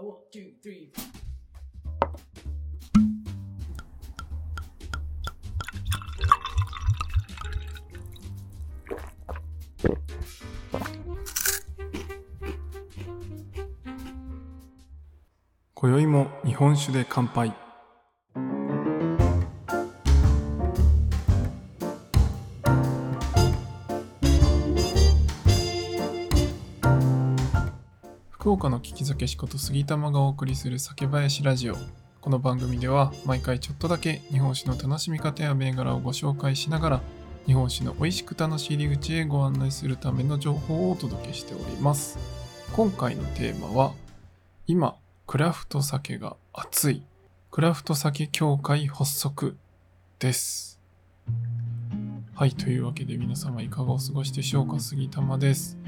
A one, two, three. 今宵も日本酒で乾杯福岡の聞き酒師こと杉玉がお送りする酒林ラジオ。この番組では毎回ちょっとだけ日本酒の楽しみ方や銘柄をご紹介しながら日本酒の美味しく楽しい入り口へご案内するための情報をお届けしております。今回のテーマは今クラフト酒が熱い。クラフト酒協会発足です。はいというわけで皆様いかがお過ごしでしょうか？杉玉です。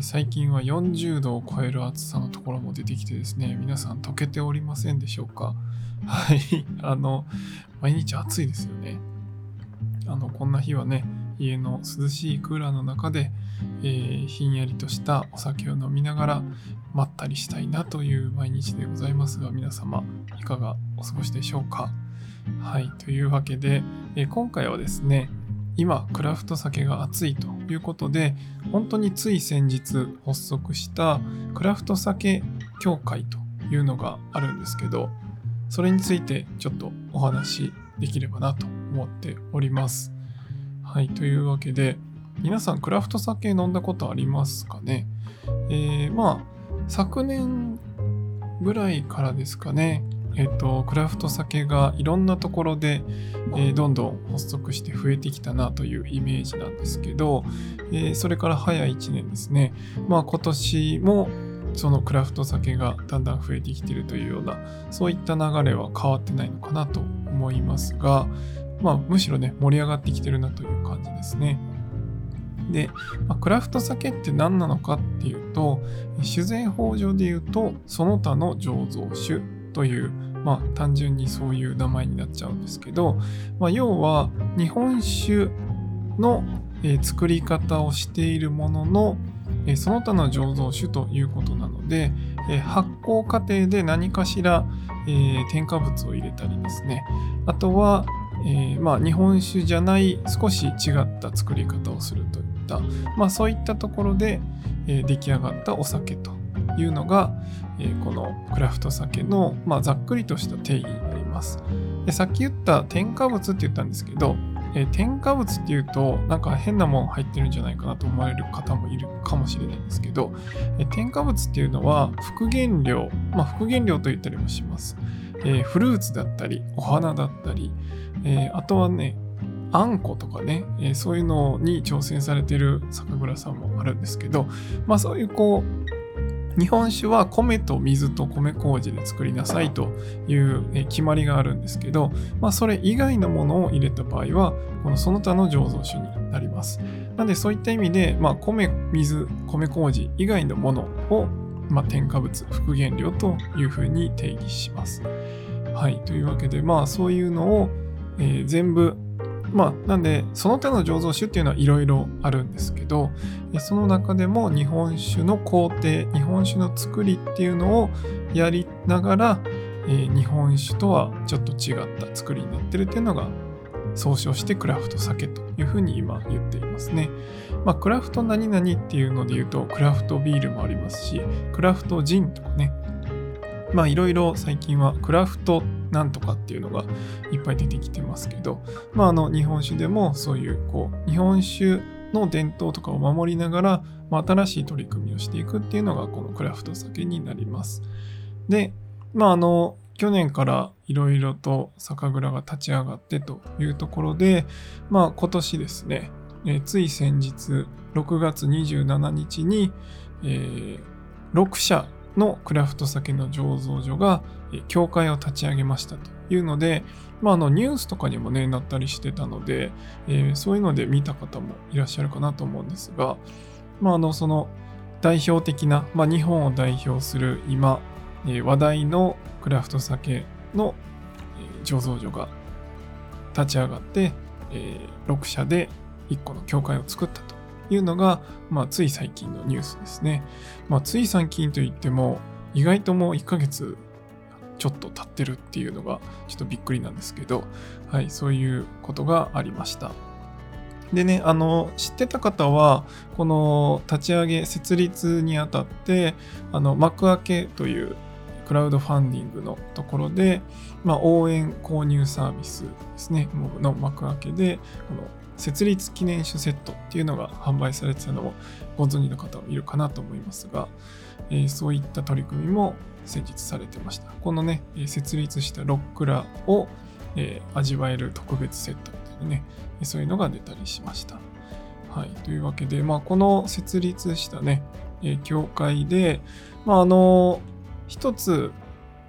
最近は40度を超える暑さのところも出てきてですね皆さん溶けておりませんでしょうか？はい。あの毎日暑いですよね。あのこんな日はね家の涼しいクーラーの中で、えー、ひんやりとしたお酒を飲みながらまったりしたいなという毎日でございますが皆様いかがお過ごしでしょうか？はい。というわけで、えー、今回はですね今クラフト酒が熱いということで本当につい先日発足したクラフト酒協会というのがあるんですけどそれについてちょっとお話できればなと思っております。はいというわけで皆さんクラフト酒飲んだことありますかね？えー、まあ昨年ぐらいからですかねえっと、クラフト酒がいろんなところで、えー、どんどん発足して増えてきたなというイメージなんですけど、えー、それから早1年ですね。まあ今年もそのクラフト酒がだんだん増えてきているというような、そういった流れは変わってないのかなと思いますが、まあむしろね、盛り上がってきてるなという感じですね。で、まあ、クラフト酒って何なのかっていうと、自然法上で言うと、その他の醸造酒というまあ単純にそういう名前になっちゃうんですけど、まあ、要は日本酒の、え、作り方をしているものの、え、その他の醸造酒ということなので、え、発酵過程で何かしら、え添加物を入れたりですね。あとは、えまあ、日本酒じゃない少し違った作り方をするといった、まあ、そういったところで、え出来上がったお酒と。いうのが、えー、このクラフト酒の、まあ、ざっくりとした定義になります。でさっき言った添加物って言ったんですけど、えー、添加物っていうとなんか変なもん入ってるんじゃないかなと思われる方もいるかもしれないんですけど、えー、添加物っていうのは副原料、まあ、副原料と言ったりもします。え、フルーツだったりお花だったり、えあとはねあんことかね、えそういうのに挑戦されてる酒蔵さんもあるんですけど、まあそういうこう日本酒は米と水と米麹で作りなさいという決まりがあるんですけど、まあ、それ以外のものを入れた場合はこのその他の醸造酒になります。なのでそういった意味で、まあ、米、水、米麹以外のものを、まあ、添加物、副原料というふうに定義します。はい。というわけで、まあそういうのを、えー、全部まあ、なんで、その手の醸造酒っていうのはいろいろあるんですけど、その中でも日本酒の工程、日本酒の作りっていうのをやりながら、えー、日本酒とはちょっと違った作りになってるっていうのが、総称してクラフト酒というふうに今言っていますね。まあ、クラフト何々っていうので言うと、クラフトビールもありますし、クラフトジンとかね、まあいろいろ最近はクラフトなんとかっていうのがいっぱい出てきてますけど、まあ、あの日本酒でもそういうこう日本酒の伝統とかを守りながら、まあ、新しい取り組みをしていくっていうのがこのクラフト酒になります。で、まああの去年からいろいろと酒蔵が立ち上がってというところで、まあ今年ですね、えー、つい先日6月27日に、えー、6社のクラフト酒の醸造所が協会を立ち上げましたというので、まあ、あのニュースとかにもね、なったりしてたので、えー、そういうので見た方もいらっしゃるかなと思うんですが、まあ、あのその代表的な、まあ、日本を代表する今、えー、話題のクラフト酒の、醸造所が立ち上がって、えー、6社で1個の協会を作ったと。いうのが、まあ、つい最近のニュースですね。まあ、つい最近といっても、意外ともう1ヶ月ちょっと経ってるっていうのがちょっとびっくりなんですけど、はい、そういうことがありました。でね、あの、知ってた方は、この立ち上げ、設立にあたって、あの、幕開けというクラウドファンディングのところで、まあ、応援購入サービスですね、の幕開けで、この設立記念書セットっていうのが販売されてたのをご存知の方もいるかなと思いますが、えー、そういった取り組みも先日されてました。このね、設立したロックラを、えー、味わえる特別セットっていうね、そういうのが出たりしました。はい。というわけで、まあ、この設立したね、えー、教会で、まあ、あの、一つ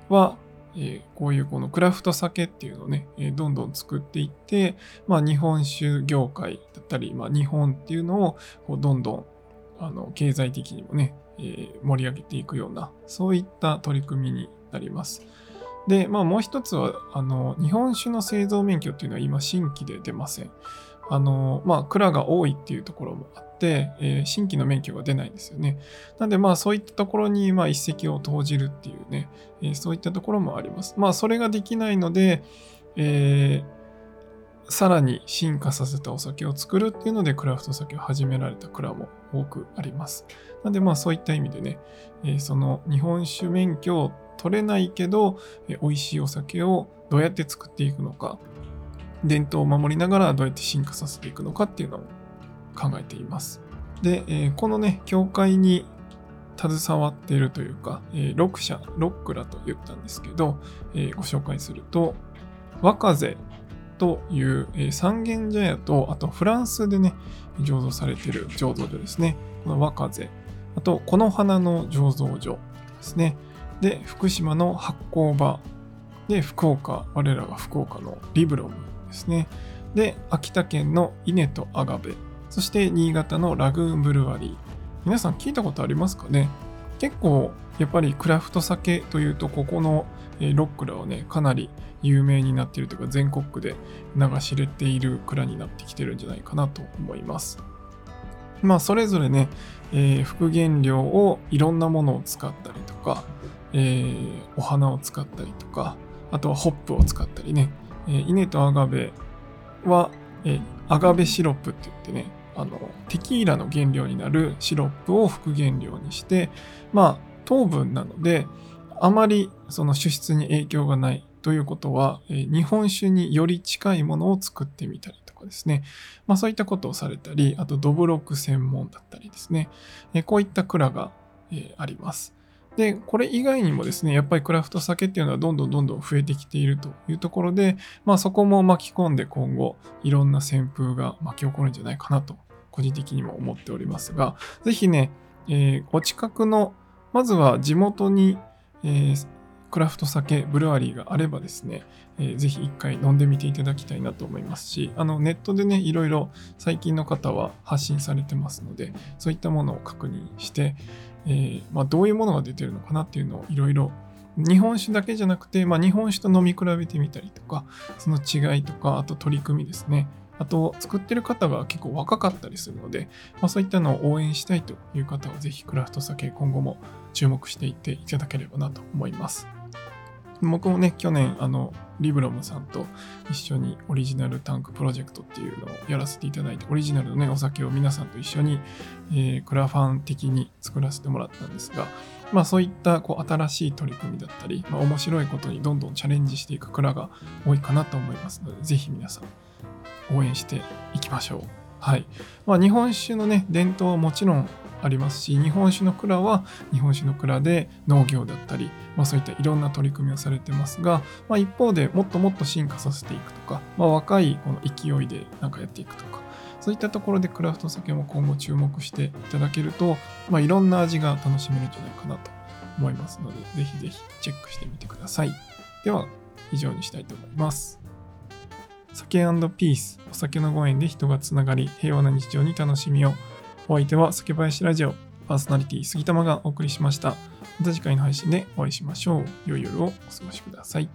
は、え、こういうこのクラフト酒っていうのをね、え、どんどん作っていって、まあ、日本酒業界だったり、まあ、日本っていうのをこうどんどんあの経済的にもね、え、盛り上げていくような、そういった取り組みになります。で、まあ、もう一つは、あの、日本酒の製造免許っていうのは今新規で出ません。あの、まあ、蔵が多いっていうところもあって、えー、新規の免許が出ないんですよね。なんで、まあ、そういったところに、まあ、一石を投じるっていうね、えー、そういったところもあります。まあ、それができないので、えー、さらに進化させたお酒を作るっていうので、クラフト酒を始められた蔵も多くあります。なんで、まあ、そういった意味でね、えー、その日本酒免許を取れないけど、えー、美味しいお酒をどうやって作っていくのか、伝統を守りながらどうやって進化させていくのかっていうのを考えています。で、え、このね、教会に携わっているというか、え、6社、ロックラと言ったんですけど、え、ご紹介すると、若風という、え、三軒茶屋と、あとフランスでね、醸造されている醸造所ですね。この若風。あと、この花の醸造所ですね。で、福島の発酵場。で、福岡、我らが福岡のリブロムですね。で、秋田県の稲とアガベ、そして新潟のラグーンブルワリー。皆さん聞いたことありますかね？結構やっぱりクラフト酒というとここのロックラはねかなり有名になっているというか全国区で名が知れている蔵になってきてるんじゃないかなと思います。まあそれぞれね、えー、副原料をいろんなものを使ったりとか、えー、お花を使ったりとかあとはホップを使ったりねえー、稲とアガベは、えー、アガベシロップって言ってね、あの、テキーラの原料になるシロップを副原料にして、まあ、糖分なので、あまりその脂質に影響がないということは、え、日本酒により近いものを作ってみたりとかですね、まあそういったことをされたり、あとドブロク専門だったりですね、え、こういった蔵が、え、あります。で、これ以外にもですね、やっぱりクラフト酒っていうのはどんどんどんどん増えてきているというところで、まあそこも巻き込んで今後いろんな旋風が巻き起こるんじゃないかなと個人的にも思っておりますが、ぜひね、えー、お近くの、まずは地元に、えー、クラフト酒、ブルワリーがあればですね、えー、ぜひ一回飲んでみていただきたいなと思いますし、あのネットでね、いろいろ最近の方は発信されてますので、そういったものを確認して、えー、まあ、どういうものが出てるのかなっていうのをいろいろ日本酒だけじゃなくて、まあ、日本酒と飲み比べてみたりとか、その違いとか、あと取り組みですね。あと、作ってる方が結構若かったりするので、まあ、そういったのを応援したいという方は、ぜひクラフト酒今後も注目していっていただければなと思います。僕もね、去年、あの、リブロムさんと一緒にオリジナルタンクプロジェクトっていうのをやらせていただいて、オリジナルのね、お酒を皆さんと一緒に、えー、クラファン的に作らせてもらったんですが、まあそういったこう新しい取り組みだったり、まあ、面白いことにどんどんチャレンジしていく蔵が多いかなと思いますので、ぜひ皆さん応援していきましょう。はい。まあ日本酒のね、伝統はもちろんありますし日本酒の蔵は日本酒の蔵で農業だったり、まあ、そういったいろんな取り組みをされてますが、まあ、一方でもっともっと進化させていくとか、まあ、若いこの勢いでなんかやっていくとかそういったところでクラフト酒も今後注目していただけると、まあ、いろんな味が楽しめるんじゃないかなと思いますのでぜひぜひチェックしてみてくださいでは以上にしたいと思います酒ピースお酒のご縁で人がつながり平和な日常に楽しみをお相手は酒林ラジオパーソナリティ杉玉がお送りしました。また次回の配信でお会いしましょう。良い夜をお過ごしください。